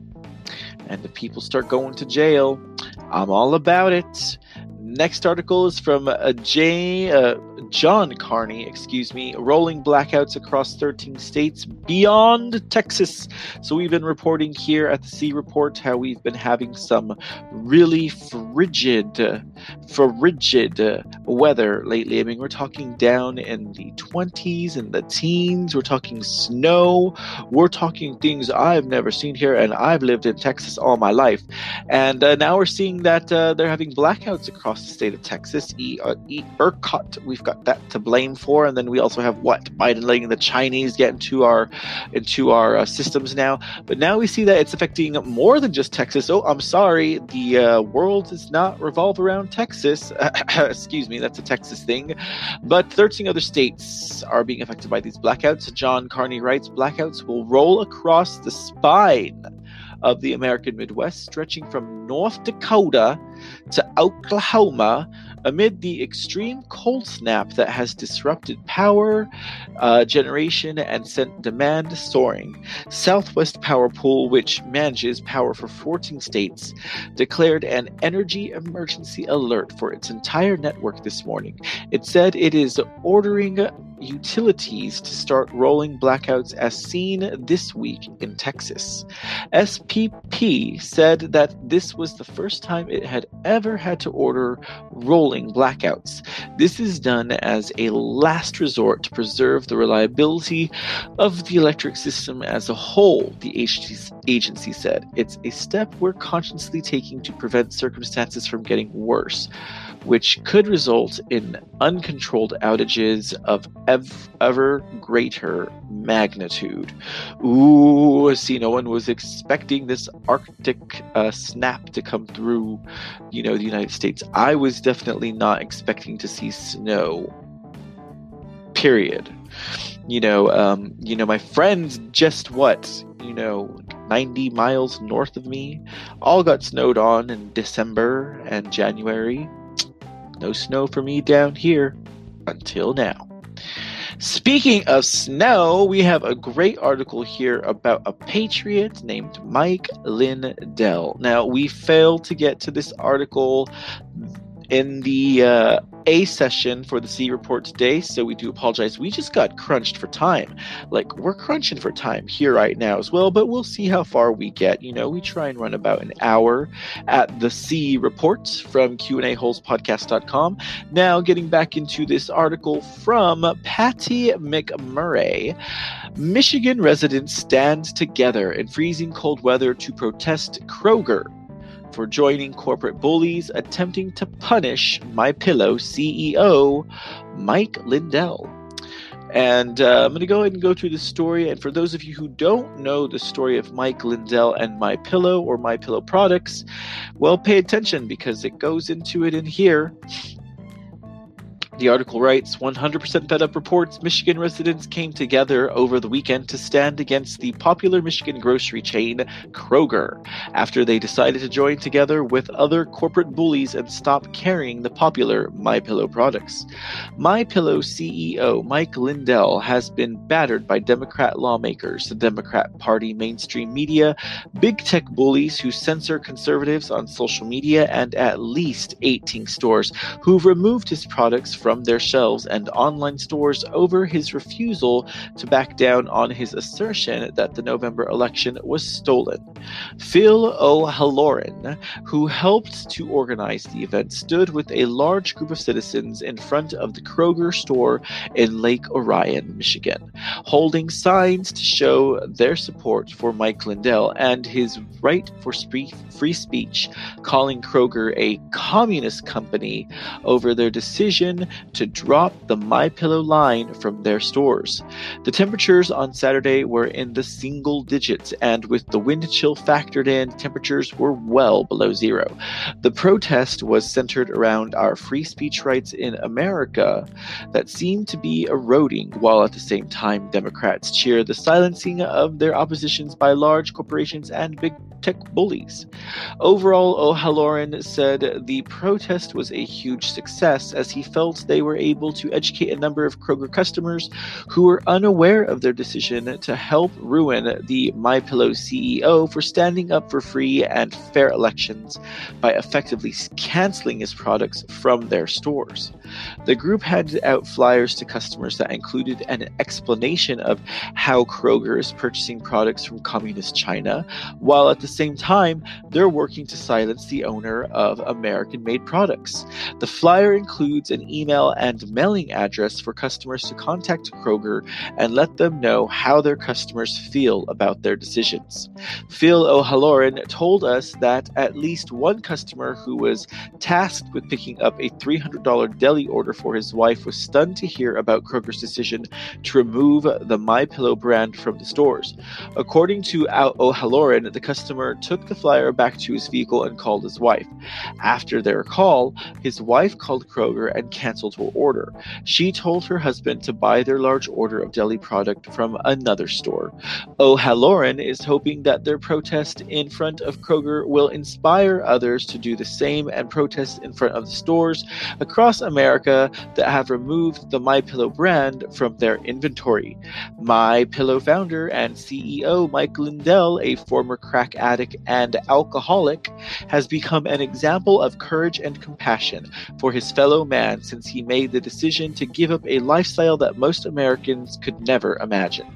and the people start going to jail, I'm all about it. Next article is from uh, Jay, uh, John Carney, excuse me, rolling blackouts across 13 states beyond Texas. So we've been reporting here at the C Report how we've been having some really frigid, frigid weather lately. I mean, we're talking down in the 20s and the teens. We're talking snow. We're talking things I've never seen here, and I've lived in Texas all my life. And uh, now we're seeing that uh, they're having blackouts across across the state of Texas. E, uh, e ERCOT, we've got that to blame for, and then we also have what Biden letting the Chinese get into our into our uh, systems now. But now we see that it's affecting more than just Texas. Oh, I'm sorry, the uh, world does not revolve around Texas. Excuse me, that's a Texas thing. But 13 other states are being affected by these blackouts. John Carney writes, blackouts will roll across the spine of the American Midwest, stretching from North Dakota to Oklahoma amid the extreme cold snap that has disrupted power uh, generation and sent demand soaring. Southwest Power Pool, which manages power for 14 states, declared an energy emergency alert for its entire network this morning. It said it is ordering utilities to start rolling blackouts as seen this week in Texas. SPP said that this was the first time it had ever had to order rolling blackouts. This is done as a last resort to preserve the reliability of the electric system as a whole, the agency said. It's a step we're consciously taking to prevent circumstances from getting worse which could result in uncontrolled outages of ev- ever greater magnitude. Ooh, see, no one was expecting this Arctic uh, snap to come through, you know, the United States. I was definitely not expecting to see snow. Period. You know, um, you know, my friends just what, you know, 90 miles north of me all got snowed on in December and January no snow for me down here until now. Speaking of snow, we have a great article here about a patriot named Mike Lindell. Now, we failed to get to this article in the uh, A session for the C report today, so we do apologize. We just got crunched for time. Like we're crunching for time here right now as well, but we'll see how far we get. You know, we try and run about an hour at the C report from QAHolspodcast.com. Now, getting back into this article from Patty McMurray. Michigan residents stand together in freezing cold weather to protest Kroger for joining corporate bullies attempting to punish My Pillow CEO Mike Lindell. And uh, I'm going to go ahead and go through the story. And for those of you who don't know the story of Mike Lindell and My Pillow or My Pillow products, well, pay attention because it goes into it in here. The article writes 100% Fed Up reports Michigan residents came together over the weekend to stand against the popular Michigan grocery chain Kroger after they decided to join together with other corporate bullies and stop carrying the popular My Pillow products. My Pillow CEO Mike Lindell has been battered by Democrat lawmakers, the Democrat Party mainstream media, big tech bullies who censor conservatives on social media, and at least 18 stores who've removed his products from from their shelves and online stores over his refusal to back down on his assertion that the November election was stolen. Phil O'Halloran, who helped to organize the event, stood with a large group of citizens in front of the Kroger store in Lake Orion, Michigan, holding signs to show their support for Mike Lindell and his right for free speech, calling Kroger a communist company over their decision to drop the My Pillow line from their stores. The temperatures on Saturday were in the single digits, and with the wind chill factored in, temperatures were well below zero. The protest was centered around our free speech rights in America that seemed to be eroding, while at the same time, Democrats cheer the silencing of their oppositions by large corporations and big tech bullies. Overall, O'Halloran said the protest was a huge success as he felt they were able to educate a number of Kroger customers who were unaware of their decision to help ruin the MyPillow CEO for standing up for free and fair elections by effectively canceling his products from their stores. The group handed out flyers to customers that included an explanation of how Kroger is purchasing products from communist China, while at the same time, they're working to silence the owner of American made products. The flyer includes an email and mailing address for customers to contact Kroger and let them know how their customers feel about their decisions. Phil O'Halloran told us that at least one customer who was tasked with picking up a $300 deli order for his wife was stunned to hear about Kroger's decision to remove the My Pillow brand from the stores. According to O'Halloran, the customer took the flyer back to his vehicle and called his wife. After their call, his wife called Kroger and canceled her order. She told her husband to buy their large order of deli product from another store. O'Halloran is hoping that their protest in front of Kroger will inspire others to do the same and protest in front of the stores across America that have removed the My Pillow brand from their inventory. My Pillow founder and CEO Mike Lindell, a former crack addict and alcoholic, has become an example of courage and compassion for his fellow man since he made the decision to give up a lifestyle that most Americans could never imagine.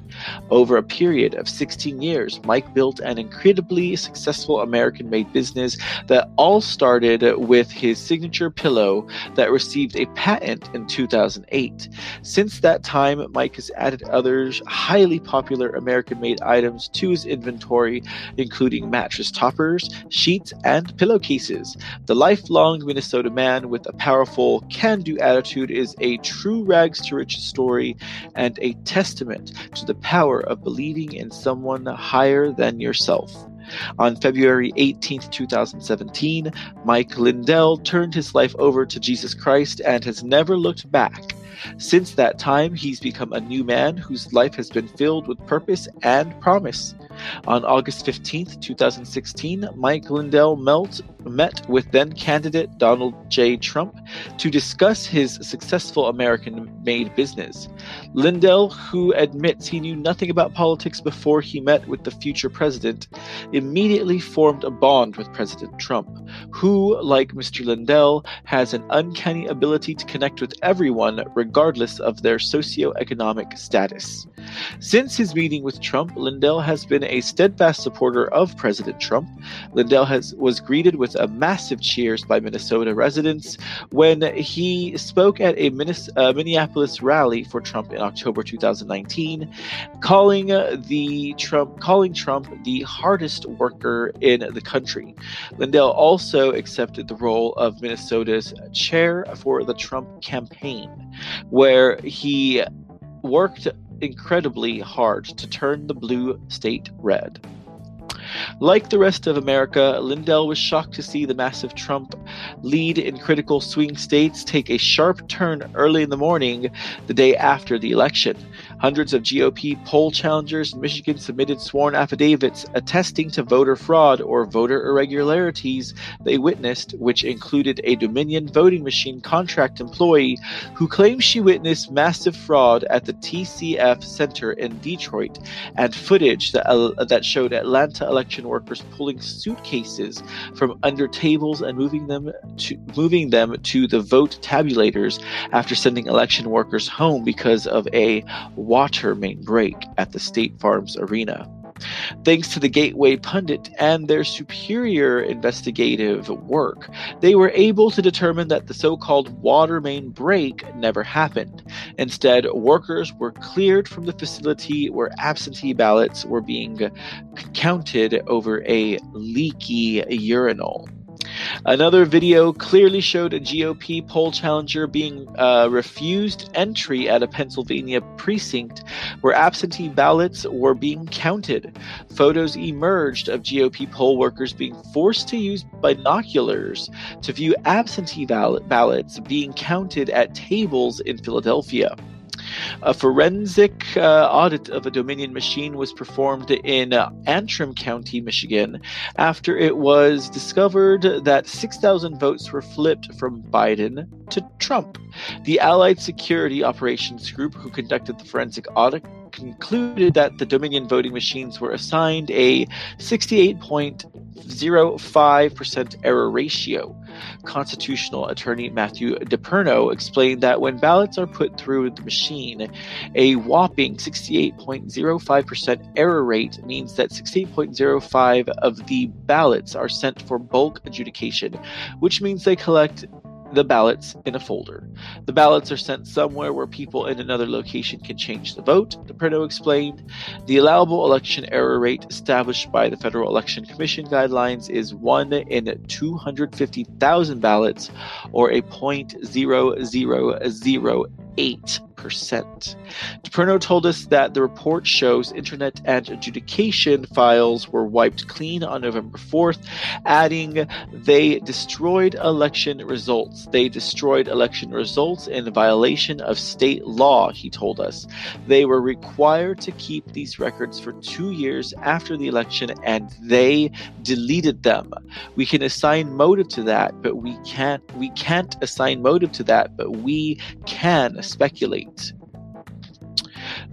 Over a period of 16 years, Mike built an incredibly successful American made business that all started with his signature pillow that received a patent in 2008. Since that time, Mike has added other highly popular American made items to his inventory, including mattress toppers, sheets, and pillowcases. The lifelong Minnesota man with a powerful can do attitude is a true rags to riches story and a testament to the power of believing in someone higher than yourself. On February 18, 2017, Mike Lindell turned his life over to Jesus Christ and has never looked back. Since that time, he's become a new man whose life has been filled with purpose and promise. On August 15, 2016, Mike Lindell melt, met with then candidate Donald J. Trump to discuss his successful American made business. Lindell, who admits he knew nothing about politics before he met with the future president, immediately formed a bond with President Trump, who, like Mr. Lindell, has an uncanny ability to connect with everyone regardless of their socioeconomic status. Since his meeting with Trump, Lindell has been a steadfast supporter of President Trump. Lindell has was greeted with a massive cheers by Minnesota residents when he spoke at a uh, Minneapolis rally for Trump in October 2019, calling the Trump calling Trump the hardest worker in the country. Lindell also accepted the role of Minnesota's chair for the Trump campaign, where he worked incredibly hard to turn the blue state red. Like the rest of America, Lindell was shocked to see the massive Trump lead in critical swing states take a sharp turn early in the morning the day after the election. Hundreds of GOP poll challengers in Michigan submitted sworn affidavits attesting to voter fraud or voter irregularities they witnessed, which included a Dominion voting machine contract employee who claims she witnessed massive fraud at the TCF Center in Detroit and footage that, uh, that showed Atlanta election workers pulling suitcases from under tables and moving them to moving them to the vote tabulators after sending election workers home because of a water main break at the State Farms Arena. Thanks to the Gateway Pundit and their superior investigative work, they were able to determine that the so called water main break never happened. Instead, workers were cleared from the facility where absentee ballots were being counted over a leaky urinal. Another video clearly showed a GOP poll challenger being uh, refused entry at a Pennsylvania precinct where absentee ballots were being counted. Photos emerged of GOP poll workers being forced to use binoculars to view absentee ballot ballots being counted at tables in Philadelphia. A forensic uh, audit of a Dominion machine was performed in uh, Antrim County, Michigan, after it was discovered that 6,000 votes were flipped from Biden to Trump. The Allied Security Operations Group, who conducted the forensic audit, concluded that the Dominion voting machines were assigned a 68.05% error ratio. Constitutional attorney Matthew DePerno explained that when ballots are put through the machine, a whopping 68.05% error rate means that 68.05 of the ballots are sent for bulk adjudication, which means they collect the ballots in a folder. The ballots are sent somewhere where people in another location can change the vote, DePerno explained. The allowable election error rate established by the Federal Election Commission guidelines is 1 in 250,000 ballots, or a 0.0008 percent. DePerno told us that the report shows internet and adjudication files were wiped clean on November 4th, adding they destroyed election results. They destroyed election results in violation of state law, he told us. They were required to keep these records for two years after the election and they deleted them. We can assign motive to that, but we can't we can't assign motive to that, but we can speculate.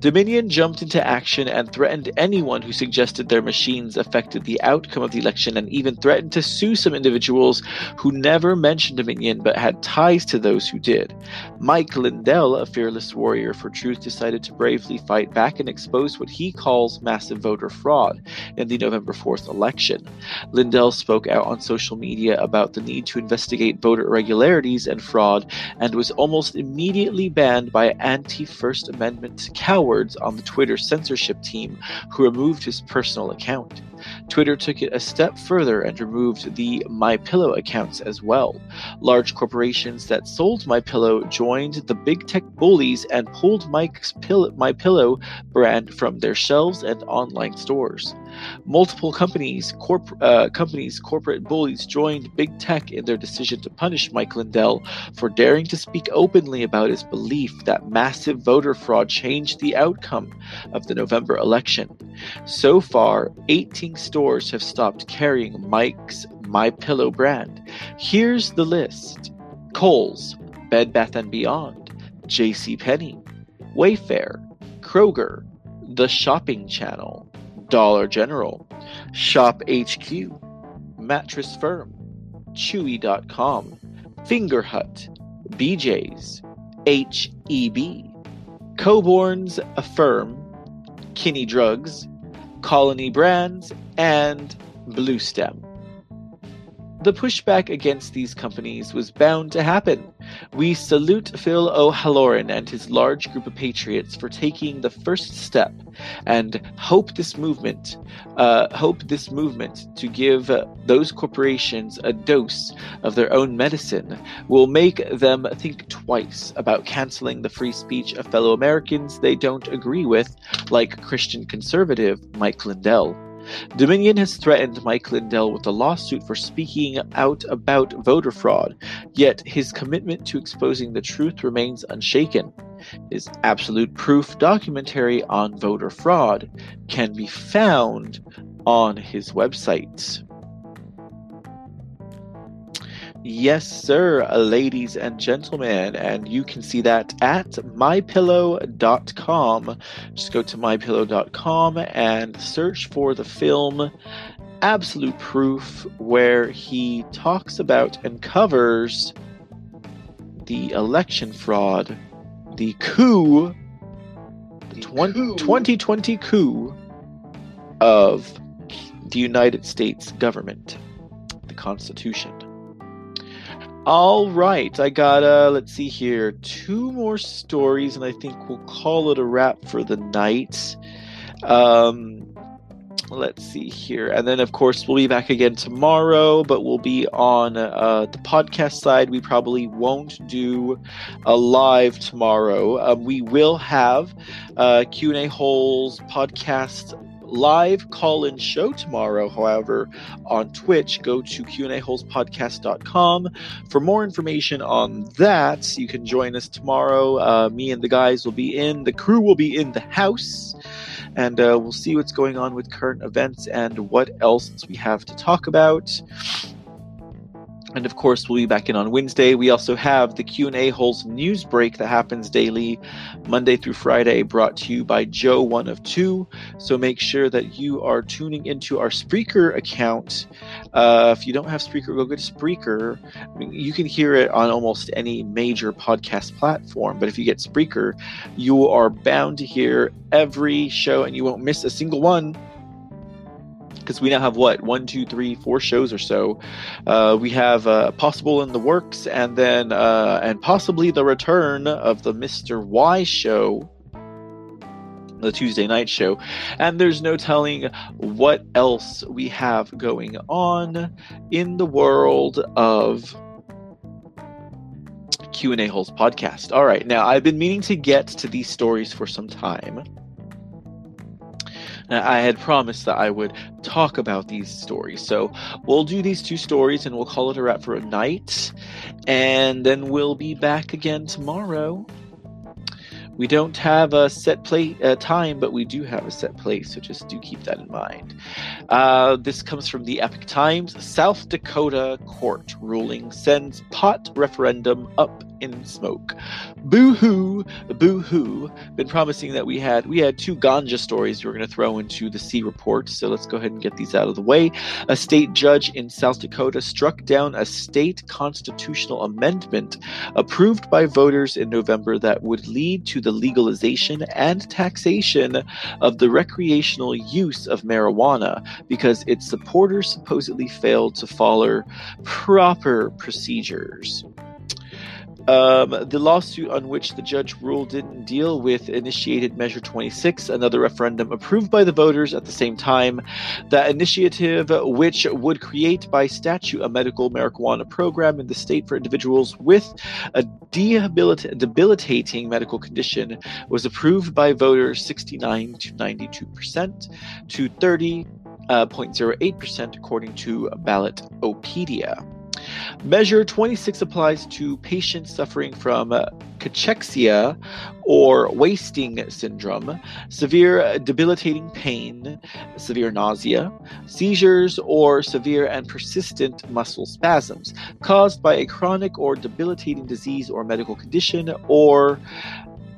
Dominion jumped into action and threatened anyone who suggested their machines affected the outcome of the election and even threatened to sue some individuals who never mentioned Dominion but had ties to those who did. Mike Lindell, a fearless warrior for truth, decided to bravely fight back and expose what he calls massive voter fraud in the November 4th election. Lindell spoke out on social media about the need to investigate voter irregularities and fraud and was almost immediately banned by anti First Amendment cowards on the Twitter censorship team who removed his personal account. Twitter took it a step further and removed the MyPillow accounts as well. Large corporations that sold MyPillow joined the big tech bullies and pulled Mike's Pill- MyPillow brand from their shelves and online stores. Multiple companies, corp- uh, companies, corporate bullies joined big tech in their decision to punish Mike Lindell for daring to speak openly about his belief that massive voter fraud changed the outcome of the November election. So far, 18 stores have stopped carrying Mike's My Pillow brand. Here's the list: Kohl's, Bed Bath and Beyond, J.C. Penney, Wayfair, Kroger, The Shopping Channel, Dollar General, Shop HQ, Mattress Firm, Chewy.com, Finger Hut, BJ's, HEB, Coborn's Affirm, Kinney Drugs, Colony Brands, and Blue Bluestem. The pushback against these companies was bound to happen. We salute Phil O'Halloran and his large group of patriots for taking the first step, and hope this movement, uh, hope this movement to give those corporations a dose of their own medicine will make them think twice about canceling the free speech of fellow Americans they don't agree with, like Christian conservative Mike Lindell. Dominion has threatened Mike Lindell with a lawsuit for speaking out about voter fraud, yet his commitment to exposing the truth remains unshaken. His absolute proof documentary on voter fraud can be found on his website. Yes, sir, ladies and gentlemen. And you can see that at mypillow.com. Just go to mypillow.com and search for the film Absolute Proof, where he talks about and covers the election fraud, the coup, the, the coup. 2020 coup of the United States government, the Constitution. All right, I got uh let's see here, two more stories and I think we'll call it a wrap for the night. Um let's see here. And then of course we'll be back again tomorrow, but we'll be on uh, the podcast side. We probably won't do a live tomorrow. Um, we will have uh, Q&A holes podcast live call-in show tomorrow however on twitch go to qnaholespodcast.com for more information on that you can join us tomorrow. Uh, me and the guys will be in the crew will be in the house and uh, we'll see what's going on with current events and what else we have to talk about and of course, we'll be back in on Wednesday. We also have the Q&A Holes news break that happens daily, Monday through Friday, brought to you by Joe One of Two. So make sure that you are tuning into our Spreaker account. Uh, if you don't have Spreaker, go get Spreaker. I mean, you can hear it on almost any major podcast platform, but if you get Spreaker, you are bound to hear every show and you won't miss a single one because we now have what one, two, three, four shows or so. Uh, we have uh, possible in the works, and then uh, and possibly the return of the Mister Y show the Tuesday night show, and there's no telling what else we have going on in the world of Q&A Holes podcast. All right, now I've been meaning to get to these stories for some time. I had promised that I would talk about these stories. So we'll do these two stories and we'll call it a wrap for a night. And then we'll be back again tomorrow. We don't have a set play uh, time, but we do have a set place, so just do keep that in mind. Uh, this comes from the Epoch Times. South Dakota court ruling sends pot referendum up in smoke. Boo hoo, boo hoo. Been promising that we had we had two ganja stories we were going to throw into the C report, so let's go ahead and get these out of the way. A state judge in South Dakota struck down a state constitutional amendment approved by voters in November that would lead to the legalization and taxation of the recreational use of marijuana because its supporters supposedly failed to follow proper procedures. Um, the lawsuit on which the judge ruled didn't deal with initiated Measure 26, another referendum approved by the voters at the same time. That initiative, which would create by statute a medical marijuana program in the state for individuals with a debilitating medical condition, was approved by voters 69 to 92 percent to 30. Uh, 0.08% according to Ballotpedia. Measure 26 applies to patients suffering from cachexia or wasting syndrome, severe debilitating pain, severe nausea, seizures, or severe and persistent muscle spasms caused by a chronic or debilitating disease or medical condition or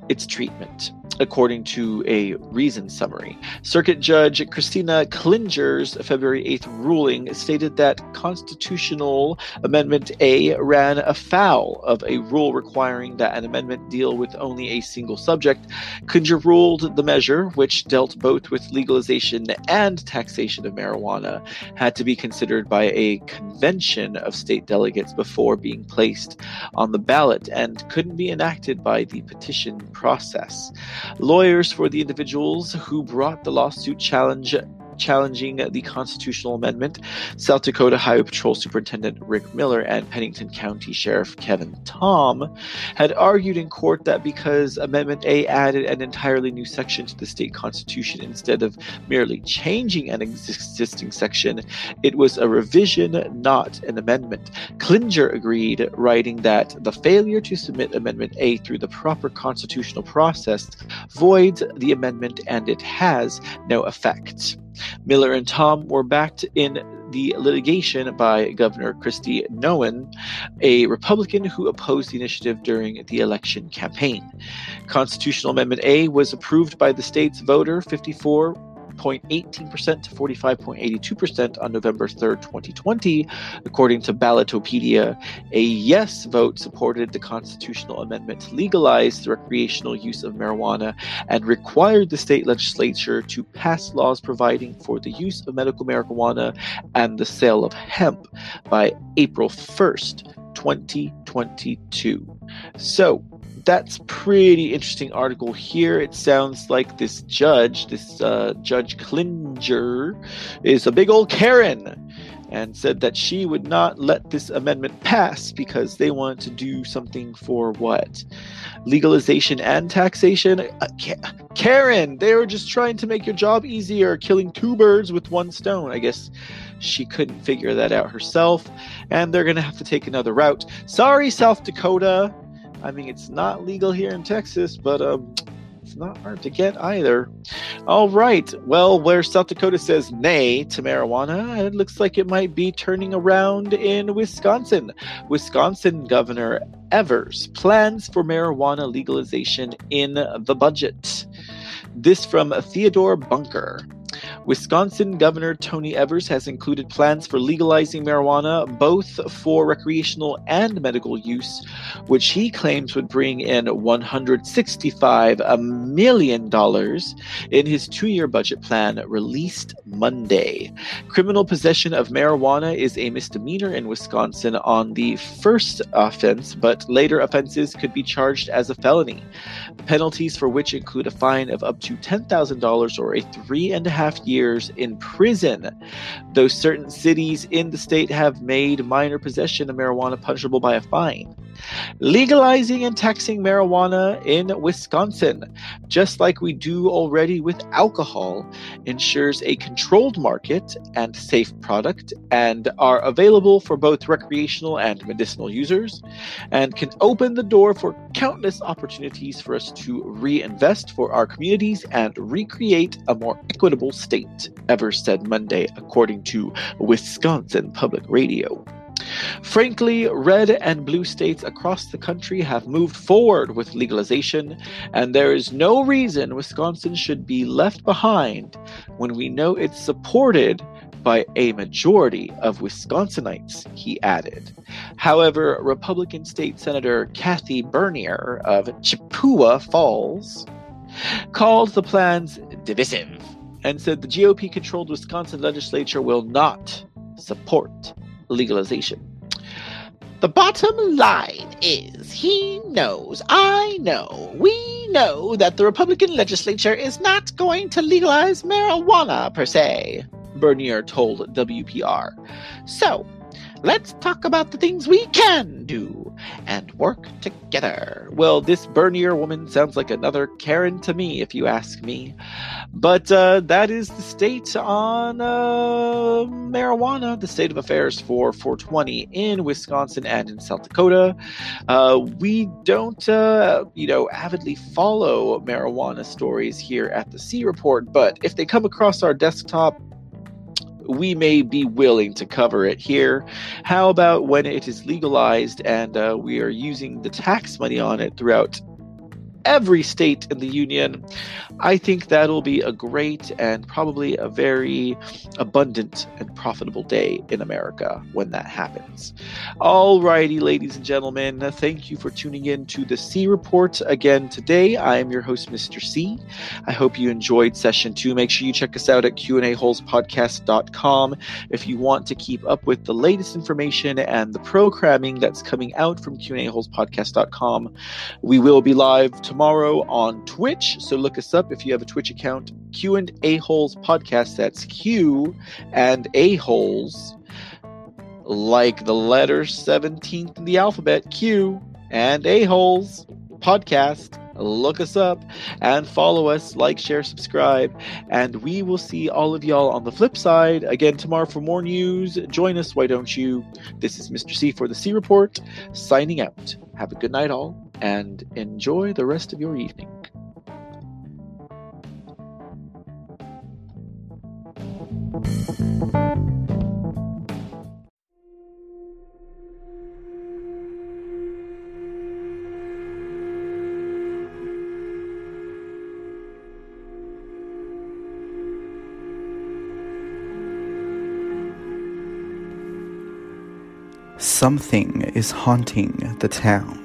its treatment according to a reason summary. Circuit Judge Christina Klinger's February 8th ruling stated that Constitutional Amendment A ran afoul of a rule requiring that an amendment deal with only a single subject. Klinger ruled the measure, which dealt both with legalization and taxation of marijuana, had to be considered by a convention of state delegates before being placed on the ballot and couldn't be enacted by the petition process. Lawyers for the individuals who brought the lawsuit challenge challenging the constitutional amendment, South Dakota Highway Patrol Superintendent Rick Miller and Pennington County Sheriff Kevin Thom had argued in court that because Amendment A added an entirely new section to the state constitution instead of merely changing an existing section, it was a revision, not an amendment. Klinger agreed, writing that the failure to submit Amendment A through the proper constitutional process voids the amendment and it has no effect. Miller and Thom were backed in the litigation by Governor Kristi Noem, a Republican who opposed the initiative during the election campaign. Constitutional Amendment A was approved by the state's voter 54 45.18% to 45.82% on November 3rd, 2020. According to Ballotopedia, a yes vote supported the constitutional amendment to legalize the recreational use of marijuana and required the state legislature to pass laws providing for the use of medical marijuana and the sale of hemp by April 1st, 2022. So, that's pretty interesting article here. It sounds like this judge, this uh, Judge Klinger, is a big old Karen and said that she would not let this amendment pass because they want to do something for what? Legalization and taxation? Uh, Karen, they were just trying to make your job easier, killing two birds with one stone. I guess she couldn't figure that out herself, and they're going to have to take another route. Sorry, South Dakota. I mean, it's not legal here in Texas, but um, it's not hard to get either. All right. Well, where South Dakota says nay to marijuana, it looks like it might be turning around in Wisconsin. Wisconsin Governor Evers plans for marijuana legalization in the budget. This from Theodore Bunker. Wisconsin Governor Tony Evers has included plans for legalizing marijuana both for recreational and medical use, which he claims would bring in $165 million in his two year budget plan released Monday. Criminal possession of marijuana is a misdemeanor in Wisconsin on the first offense, but later offenses could be charged as a felony. Penalties for which include a fine of up to $10,000 or a three and a half years in prison. Though certain cities in the state have made minor possession of marijuana punishable by a fine. Legalizing and taxing marijuana in Wisconsin, just like we do already with alcohol, ensures a controlled market and safe product and are available for both recreational and medicinal users and can open the door for countless opportunities for us to reinvest for our communities and recreate a more equitable state, Evers said Monday, according to Wisconsin Public Radio. Frankly, red and blue states across the country have moved forward with legalization, and there is no reason Wisconsin should be left behind when we know it's supported by a majority of Wisconsinites, he added. However, Republican State Senator Kathy Bernier of Chippewa Falls called the plans divisive and said the GOP controlled Wisconsin legislature will not support legalization. The bottom line is he knows, I know, we know that the Republican legislature is not going to legalize marijuana per se, Bernier told WPR. So, let's talk about the things we can do and work together. Well, this Bernier woman sounds like another Karen to me, if you ask me. But uh, that is the state on uh, marijuana, the state of affairs for 420 in Wisconsin and in South Dakota. Uh, we don't, uh, you know, avidly follow marijuana stories here at the C Report, but if they come across our desktop, we may be willing to cover it here. How about when it is legalized and uh, we are using the tax money on it throughout every state in the union. I think that'll be a great and probably a very abundant and profitable day in America when that happens. Alrighty, ladies and gentlemen, thank you for tuning in to the C Report again today. I am your host, Mr. C. I hope you enjoyed session two. Make sure you check us out at QAHolespodcast.com if you want to keep up with the latest information and the programming that's coming out from QAHolespodcast.com. We will be live tomorrow on Twitch. So look us up if you have a Twitch account. Q and A Holes podcast. That's Q and A Holes, like the letter seventeenth in the alphabet. Q and A Holes podcast look us up and follow us, like, share, subscribe, and we will see all of y'all on the flip side again tomorrow for more news. Join us, why don't you? This is Mr. C for the C Report, signing out. Have a good night, all, and enjoy the rest of your evening. Something is haunting the town.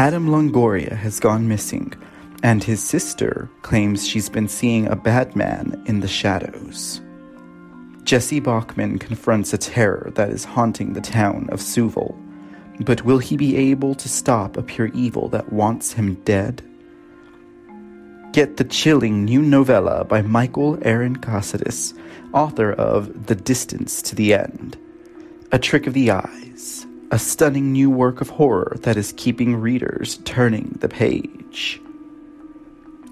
Adam Longoria has gone missing, and his sister claims she's been seeing a bad man in the shadows. Jesse Bachman confronts a terror that is haunting the town of Sewell, but will he be able to stop a pure evil that wants him dead? Get the chilling new novella by Michael Aaron Casares, author of The Distance to the End. A Trick of the Eyes, a stunning new work of horror that is keeping readers turning the page.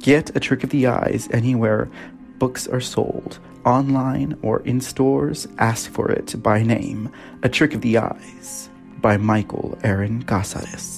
Get A Trick of the Eyes anywhere books are sold, online or in stores. Ask for it by name. A Trick of the Eyes by Michael Aaron Casares.